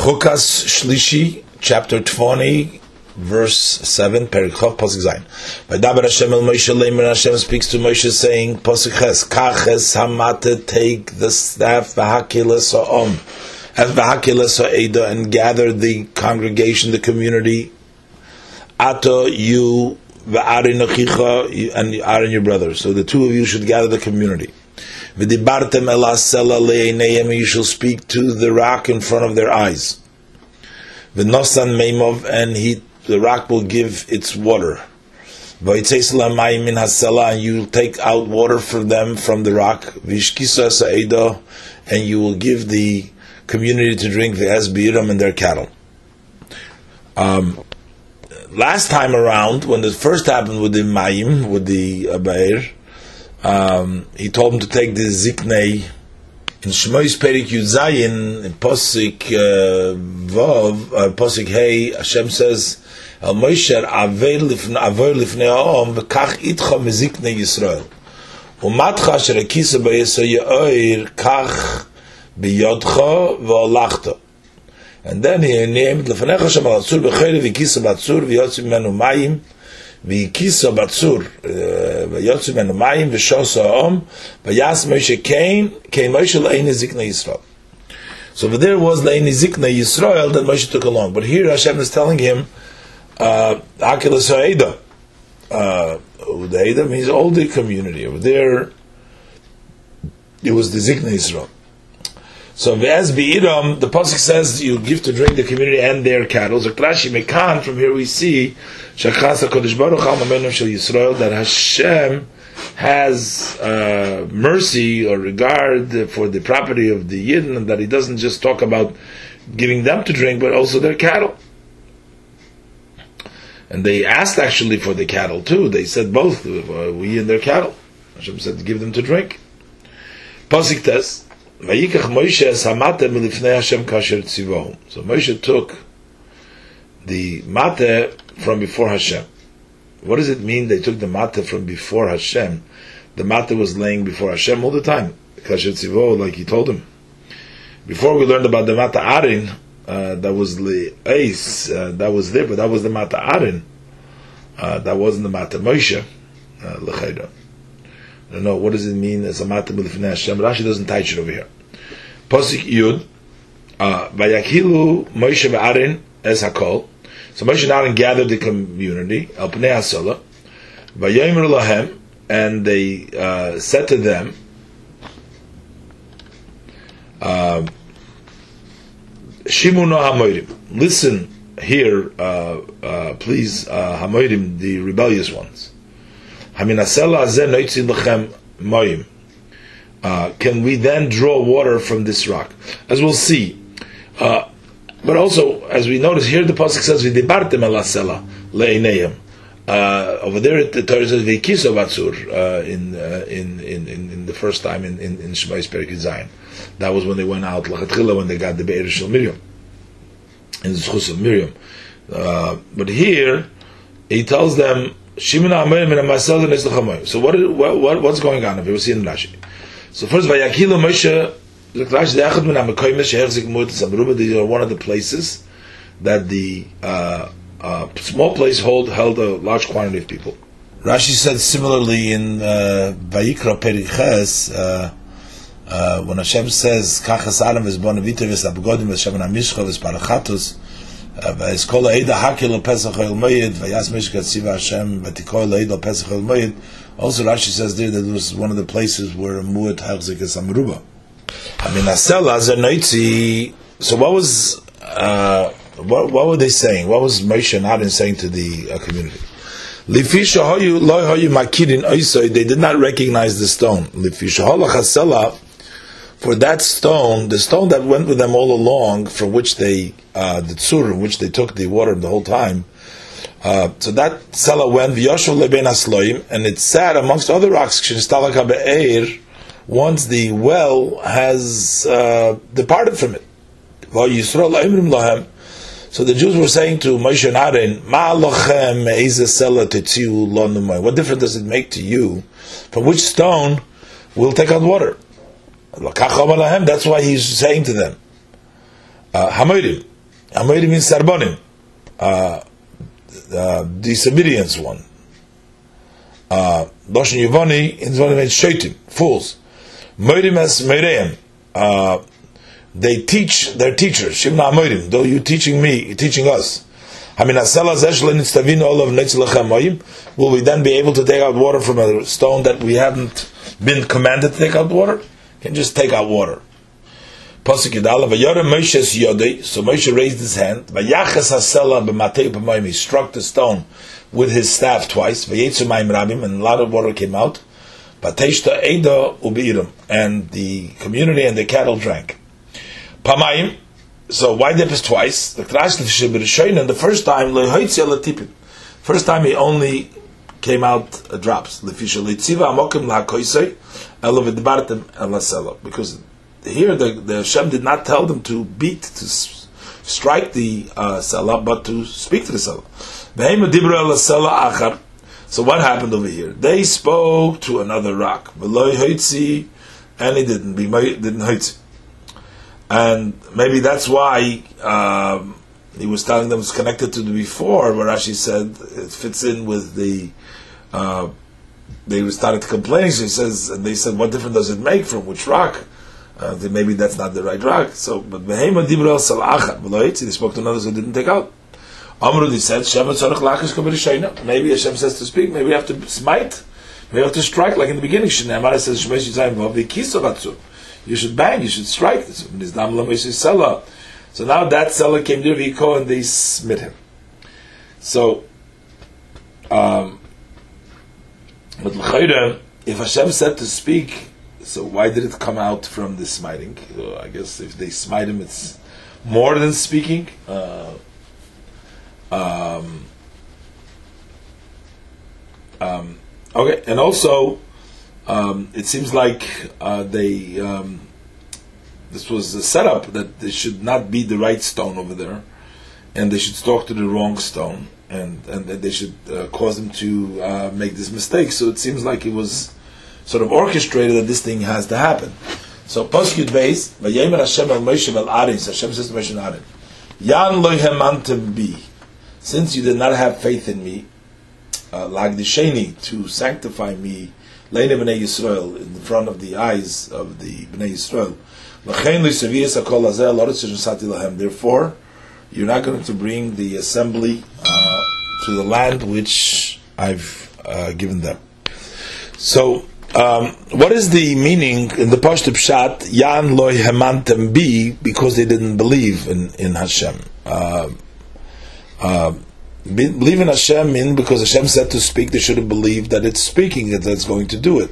Chukas Shlishi, chapter 20, verse 7, Perikov, Pasuk Zayin. Vaydaber Hashem el Moshe Leimer, Hashem speaks to Moshe saying, Pasuk Ches, Kaches hamate, take the staff, v'hakiles ha'om, and v'hakiles ha'eda, and gather the congregation, the community, Ato, you, v'arin achicha, and Aaron your brother. So the two of you should gather the community. V'dibartem el asela le'eineyem, you shall speak to the rock in front of their eyes. V'nosan meimov, and he, the rock will give its water. Min hasela, and you will take out water for them from the rock. V'ishkisa sa'edo, and you will give the community to drink the esbiram and their cattle. Um, last time around, when it first happened with the Mayim, with the Abair, um, he told him to take the Ziknei in Shmois Perik Yuzayin, in Posik uh, Vav, uh, Posik Hey, Hashem says, El Moshe, Avei lifnei ha'om, v'kach itcha meziknei Yisrael. Umatcha asher akisa b'yeso ya'oir, kach b'yodcha v'olachta. And then he named לפניך שם על הצור בחרב והקיסה בצור ויוצא ממנו מים V'yikisa batzur, uh, v'yotzu ben umayim v'shosa v'yas Moshe came, came Moshe le'ein zikna So over there was le'ein zikna Yisrael that Moshe took along. But here Hashem is telling him, Akilas ha'eda. Uh, uh the Edom means all the community. Over there, it was the Zikna Israel. So as Be'iram, the pasuk says you give to drink the community and their cattle. So Rashi Mekan, from here we see Shachas Baruch Shel Yisrael that Hashem has uh, mercy or regard for the property of the Yidden, and that He doesn't just talk about giving them to drink, but also their cattle. And they asked actually for the cattle too. They said both, uh, we and their cattle. Hashem said give them to drink. Pasuk test. So Moshe took the mate from before Hashem. What does it mean they took the mate from before Hashem? The mate was laying before Hashem all the time. Kasher tzivohu, like he told him. Before we learned about the mate Arin, uh, that was the ace, uh, that was there, but that was the mate Arin. Uh, that wasn't the mate Moshe, uh, Don't know what does it mean as a matam b'lifnei Hashem. Rashi doesn't touch it over here. Posik Yud, Vayakilu Moshe v'Aaron es Hakol. So Moshe and Aaron gathered the community El Pnei Hasola, Vayomer Lahem, and they uh, said to them, uh, Shimunu Hamoirim, listen here, uh, uh, please, uh, Hamoirim, the rebellious ones. Uh, can we then draw water from this rock? As we'll see. Uh, but also, as we notice here, the pasuk says "V'dibartem elasela le'eineyim." Uh, over there, the Torah says "V'kiso batzur" uh, in, uh, in, in in in the first time in in, in Zion. That was when they went out lachatchila when they got the Be'er Miriam in the Zchus of Miriam. But here, he tells them so what, what what's going on? If we see in Rashi, so first Vayakilu Moshe these are one of the places that the uh, uh, small place hold held a large quantity of people. Rashi said similarly in uh, Vayikra Periches uh, uh, when Hashem says Kachas Adam is Bonavita vis Abgodim vis Shaman Amishcha vis Parachatus also Rashi says there that was one of the places where Muad Hachzik is Amruba. I mean, Asela Zernoitzi, so what was, uh, what, what were they saying? What was Moshe and Aaron saying to the uh, community? Hoyu Makirin they did not recognize the stone. For that stone, the stone that went with them all along, from which they uh, the tzur, which they took the water the whole time. Uh, so that sela went v'yoshu leben asloim, and it sat amongst other rocks. Once the well has uh, departed from it, so the Jews were saying to Moshe and Aaron, What difference does it make to you? From which stone we'll take out water? That's why he's saying to them, uh, Hamodim. Amoidim means Sarbonim, uh, uh, disobedience one. Uh, Loshen Yevoni in Zvonim means Shaitim, fools. Moidim as Meireim, uh, they teach their teachers. Shimna Amoidim, though you teaching me, you're teaching us. Will we then be able to take out water from a stone that we haven't been commanded to take out water? Can just take out water. So Moshe raised his hand. He struck the stone with his staff twice. And a lot of water came out. And the community and the cattle drank. So why dip is twice? The the first time first time he only came out uh, drops. Because here the, the Hashem did not tell them to beat, to strike the uh, Salah, but to speak to the Salah. So what happened over here? They spoke to another rock. And he didn't. He didn't hurt and maybe that's why um, he was telling them it's connected to the before, where Rashi said it fits in with the. Uh, they started complaining. So he says, and they said, "What difference does it make from which rock?" Uh, maybe that's not the right rock. So, but they spoke to others who didn't take out. Amrudi said, Shema Tzarech Lachish Maybe Hashem says to speak, maybe we have to smite, maybe we have to strike, like in the beginning, Shneimar says, Shemesh Yizayim Vav, Kisovatzu you should bang, you should strike. So now that seller came to Riko and they smit him. So, um, but if Hashem said to speak, so why did it come out from the smiting? So I guess if they smite him, it's more than speaking. Uh, um, um, okay, and also um, it seems like uh, they um, this was a setup that they should not be the right stone over there, and they should talk to the wrong stone, and and they should uh, cause them to uh, make this mistake. So it seems like it was sort of orchestrated that this thing has to happen. So Poskut base, Vayemer Hashem al Moshe al Arin, Hashem says to Moshe and Yan loy hemantem bi, since you did not have faith in me, uh, like the Sheni, to sanctify me Leine Bnei Yisrael, in front of the eyes of the Bnei Yisrael. Therefore, you're not going to bring the assembly uh, to the land which I've uh, given them. So, um, what is the meaning in the Pashtup Pshat? Yan loy hemantem bi because they didn't believe in in Hashem. Uh, uh believe in Hashem in because Hashem said to speak, they should have believed that it's speaking that that's going to do it.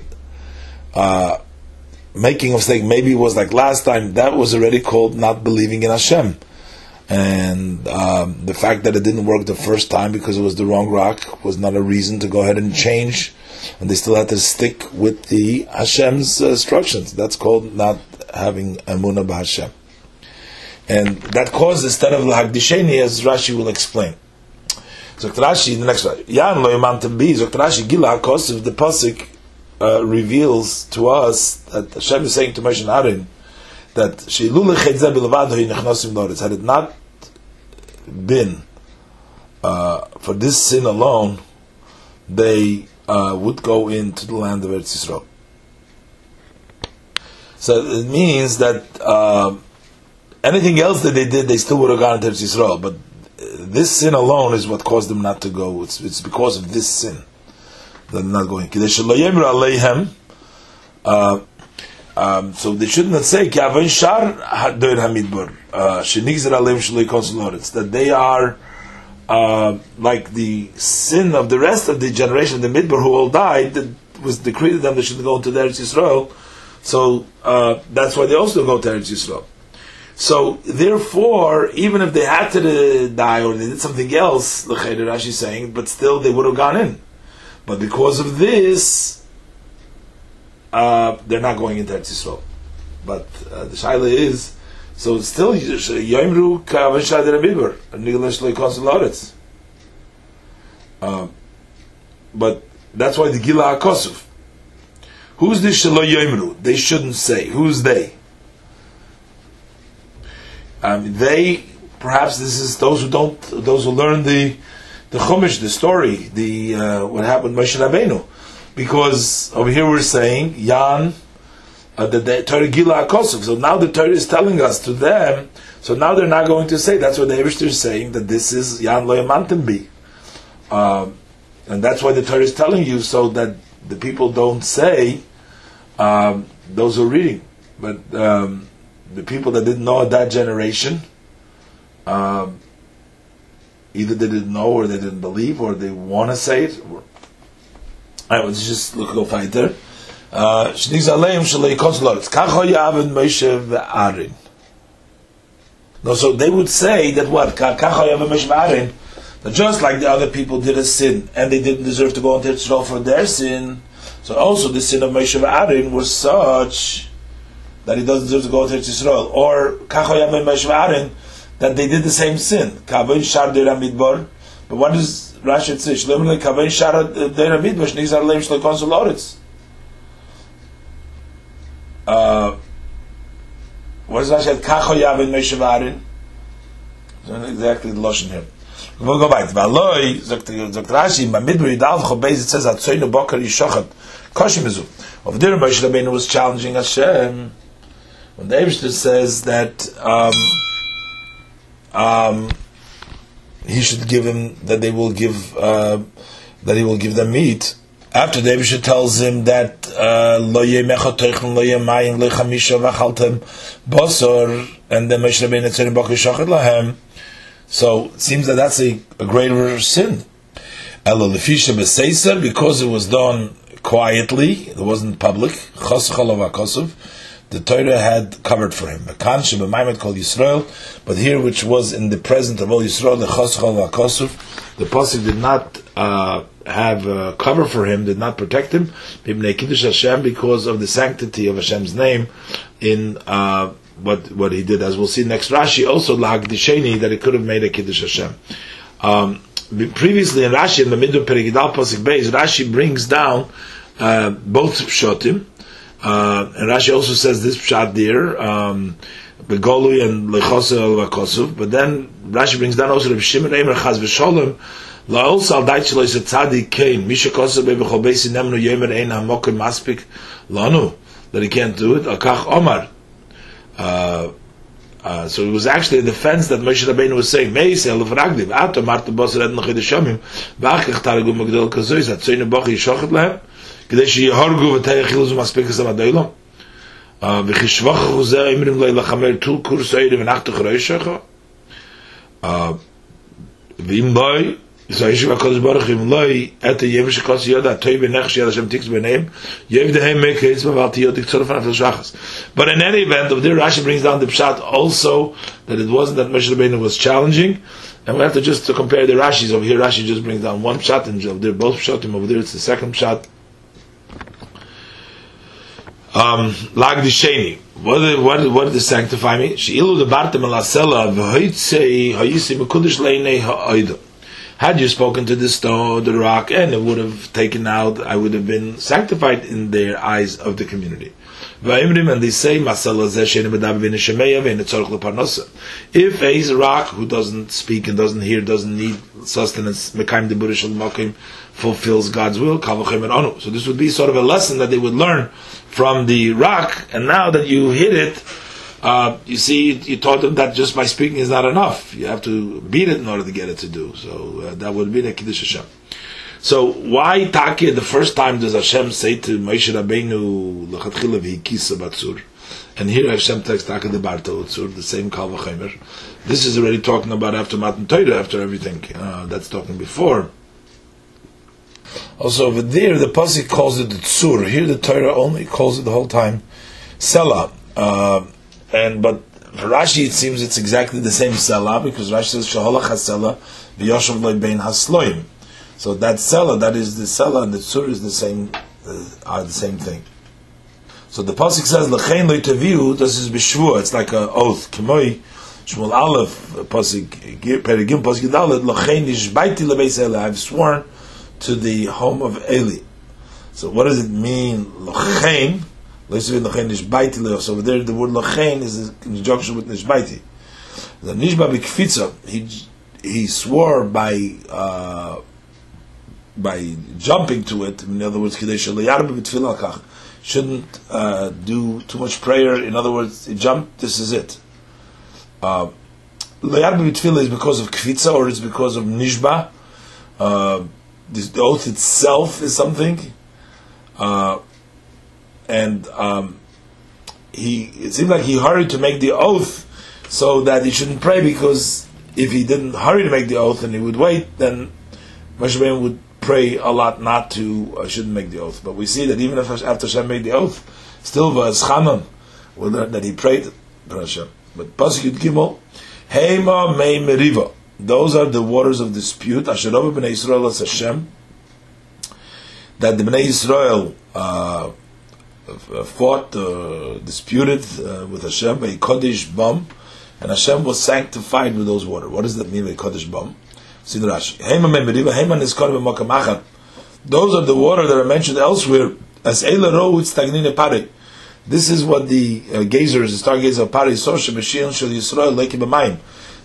Making a mistake, maybe it was like last time, that was already called not believing in Hashem. And um, the fact that it didn't work the first time because it was the wrong rock was not a reason to go ahead and change. And they still had to stick with the Hashem's uh, instructions. That's called not having Amunah Hashem. And that caused instead of Hagdisheni, as Rashi will explain. Zokt Rashi the next one. Yan lo iman to be. Zokt Rashi gila kosiv the pasuk uh, reveals to us that Hashem is saying to Moshe and Aaron that sheilul lechetze bilvad hoy nechnosim loretz. Had it not been uh, for this sin alone, they uh, would go into the land of Eretz Yisrael. So it means that uh, anything else that they did, they still would have gone into Eretz Yisrael. But this sin alone is what caused them not to go. It's, it's because of this sin that they're not going. Uh, um, so they shouldn't say hamidbar uh, that they are uh, like the sin of the rest of the generation, the midbar who all died, that was decreed them they shouldn't go into Eretz Yisrael. So uh, that's why they also go to Eretz Yisrael. So therefore, even if they had to die or they did something else, the Rashi is saying, but still they would have gone in. But because of this, uh, they're not going into Eretz Yisrael. But uh, the shaila is, so still Yomru Kavashad Rabibur, Niglash Leikos uh, But that's why the Gila Akosuf. Who's the Shalo Yomru? They shouldn't say. Who's they? Um, they perhaps this is those who don't, those who learn the the Chumash, the story, the uh, what happened with Moshe Rabbeinu, because over here we're saying Yan, uh, the, Torah Gila Akosov. So now the Torah is telling us to them. So now they're not going to say. That's what the Eibushter is saying that this is Yan Loyamantim um, and that's why the Torah is telling you so that the people don't say um, those who are reading, but um, the people that didn't know that generation. Um, either they didn't know or they didn't believe or they want to say it. I was just look go fighter. Uh, Shniz aleim shalei. Kacho yavin Moshe. No, so they would say that what kacho yavin Moshe ve'arin. That just like the other people did a sin and they didn't deserve to go into Israel for their sin, so also the sin of Moshe ve'arin was such that he doesn't deserve to go into Israel. Or kacho yavin Moshe ve'arin that they did the same sin. Kavon shar midbar. But what does Rashi say? Le kavon shar midbar shnizar leim shle konsul oritz. Uh, what does Rashi say? Kacho yavin meshevarin. Exactly the lashon here. We'll go back. Valoi, sagt Rashi, in Midbar Yidal Chobez, it says, Atzoynu Boker Yishochat. Koshim Ezu. Over there, Moshe Rabbeinu was challenging Hashem. When the Eibishter says that, um, um, he should give him that they will give uh, that he will give them meat. After Abisha tells him that uh, lo yemechatoichn lo yemayim lo chamisha v'chaltem bosor and then Moshe Rabbeinu tzedin b'kei shachet lahem. So it seems that that's a, a greater sin. Elo lefisha b'seiser because it was done quietly, it wasn't public. Chos chalav the Torah had covered for him. Kan Shebemaimet called Yisrael, but here, which was in the presence of all Yisrael, the Choschol Vakosuf, the pasuk did not uh, have a cover for him, did not protect him, because of the sanctity of Hashem's name in uh, what what he did. As we'll see next Rashi, also Lahagdisheni, that he could have made a Kiddush Hashem. Um, previously in Rashi, in the middle of Perigidal Pasuk Beis, Rashi brings down uh, both Shotim, uh, and Rashi also says this pshat there, um, Begolui and Lechosa al Vakosuf. But then Rashi brings down also Reb Shimon Eimer Chaz v'Sholem. La'ol sal dait shelo is a tzadik kain. Misha kosa bebechol beisi nemnu yemer ein hamokim maspik lanu. That he can't do it. Akach Omar. Uh, uh, so it was actually a defense that Moshe Rabbeinu was saying, Meis el vragdiv, ato marta bos red noch ide shomim, v'achich targu magdol kazoy, zat zoyne bochi yishochet lehem, כדי שיהרגו ותהיה חילוז ומספיק את המדעילום. וכשבוח חוזר אמרים לו לחמר תול קורס איירי ונחתו חרוי שלך. ואם לא, זה יש בקודש ברוך אם לא, את היבש שקוס ידע, תוי בנך שידע שם תיקס ביניהם, יבדיהם מקייס ואל תהיה תקצור לפניו לשחס. But in any event, of the Rashi brings down the pshat also, that it wasn't that Moshe Rabbeinu was challenging, and we have to just to compare the Rashis over here. Rashi just brings down one pshat, and over there both pshatim. Over there it's the second pshat. um what did, what what did the sanctify me? Had you spoken to the stone the rock and it would have taken out I would have been sanctified in their eyes of the community. And they say if a rock who doesn't speak and doesn't hear doesn't need sustenance fulfills God's will so this would be sort of a lesson that they would learn from the rock, and now that you hit it, uh, you see, you taught them that just by speaking is not enough. You have to beat it in order to get it to do. So uh, that would be the Kiddush Hashem. So why Taki the first time does Hashem say to Moshe Rabbeinu L'chatchila v'hikisa batzur? And here Hashem takes Taki the Utzur, the same Kal. This is already talking about after Matan Torah, after everything. Uh, that's talking before. Also over there, the pasuk calls it the tsur. Here, the Torah only calls it the whole time sela. Uh, and but for Rashi, it seems it's exactly the same sela because Rashi says shaholach hasela v'yoshav loy bein hasloim. So that sela, that is the sela, and the tsur is the same, uh, are the same thing. So the pasuk says lechein loy teviu. This is b'shvua. It's like an oath. Kemoi. Shmuel Aleph, pasuk, perigim, pasuk dalet, lechein nishbaiti lebeis I've sworn to the home of Eli. So what does it mean? Lochein. So over there, the word lochein is in conjunction with nishbaiti. The Nishba Bikfitza, he, he swore by, uh, by jumping to it, in other words, shouldn't uh, do too much prayer. In other words, he jumped, this is it. Uh, is because of kfitza or it's because of nishba. Uh, the oath itself is something. Uh, and um, he it seemed like he hurried to make the oath so that he shouldn't pray because if he didn't hurry to make the oath and he would wait, then Moshe Rabbeinu would pray a lot not to, uh, shouldn't make the oath. But we see that even after Hashem made the oath, still was Chanan, that he prayed. But Pasuk Gimel, Hema Mei Meriva. Those are the waters of dispute. Asherov b'nei Yisrael as Hashem. That the bnei Yisrael uh, fought, uh, disputed uh, with Hashem by Kodesh Bam, and Hashem was sanctified with those water. What does that mean by Kodesh Bam? See the Rashi. Those are the water that are mentioned elsewhere as Eila Ro Stagnin Pare. This is what the uh, gazers, the stargazer of Pare Sosha Mashiach Shel Yisrael Leikim B'Mayim.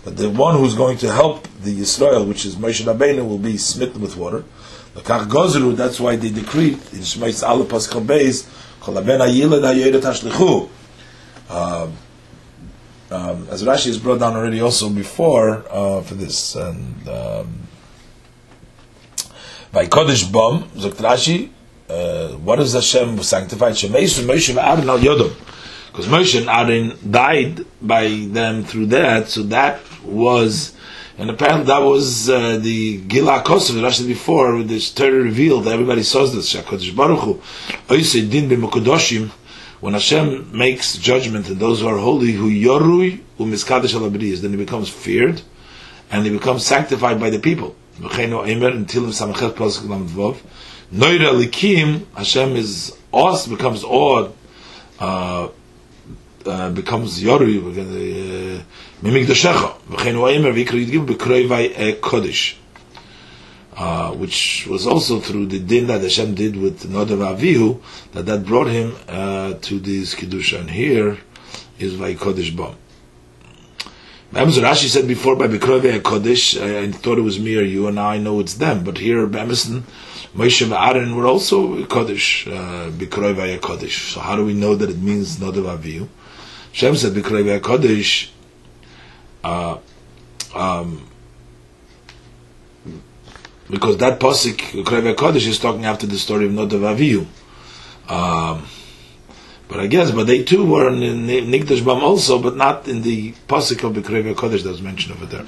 That the one who's going to help the Israel, which is Moshe Rabbeinu, will be smitten with water. Lakach Gozru, that's why they decreed in Shemais Aleph Paschal Beis, Kol Aben HaYilad Tashlichu. Um, um, as Rashi has brought down already also before uh, for this. And um, by Kodesh Bom, Zokt Rashi, uh, what is Hashem sanctified? Shemeis Moshe Aaron al Yodom. Because Moshe and Aaron died by them through that, so that was, and apparently that was uh, the Gila Kosev, Rashi said before, with the Torah revealed, that everybody saws this, Shakodesh Baruch Din B'Mokodoshim, when Hashem makes judgment and those who are holy, who yorui umiskadesh alabriyas, then he becomes feared and he becomes sanctified by the people. Noira likim, Hashem is awed, becomes awed, uh, uh, becomes yorui, mimikdashecha. V'cheinu aimer v'ikra yidgiv b'kroi v'ay kodesh. Uh, which was also through the din that Hashem did with Nadav Avihu, that that brought him uh, to this Kedusha. And here is Vaikodesh Bom. Rashi said before by Bikrove Kodesh, I thought it was me or you, and now I know it's them. But here, Bamison, Moshe Aaron were also Kodesh, uh, Kodesh. So how do we know that it means Nadav Avihu? Hashem said Bikrove Kodesh. Uh, um, because that posik Kreve Kodesh is talking after the story of Nodav Avihu. Um, but I guess, but they too were in, Nikdash Bam also, but not in the posik of the Kreve Kodesh that was mentioned over there.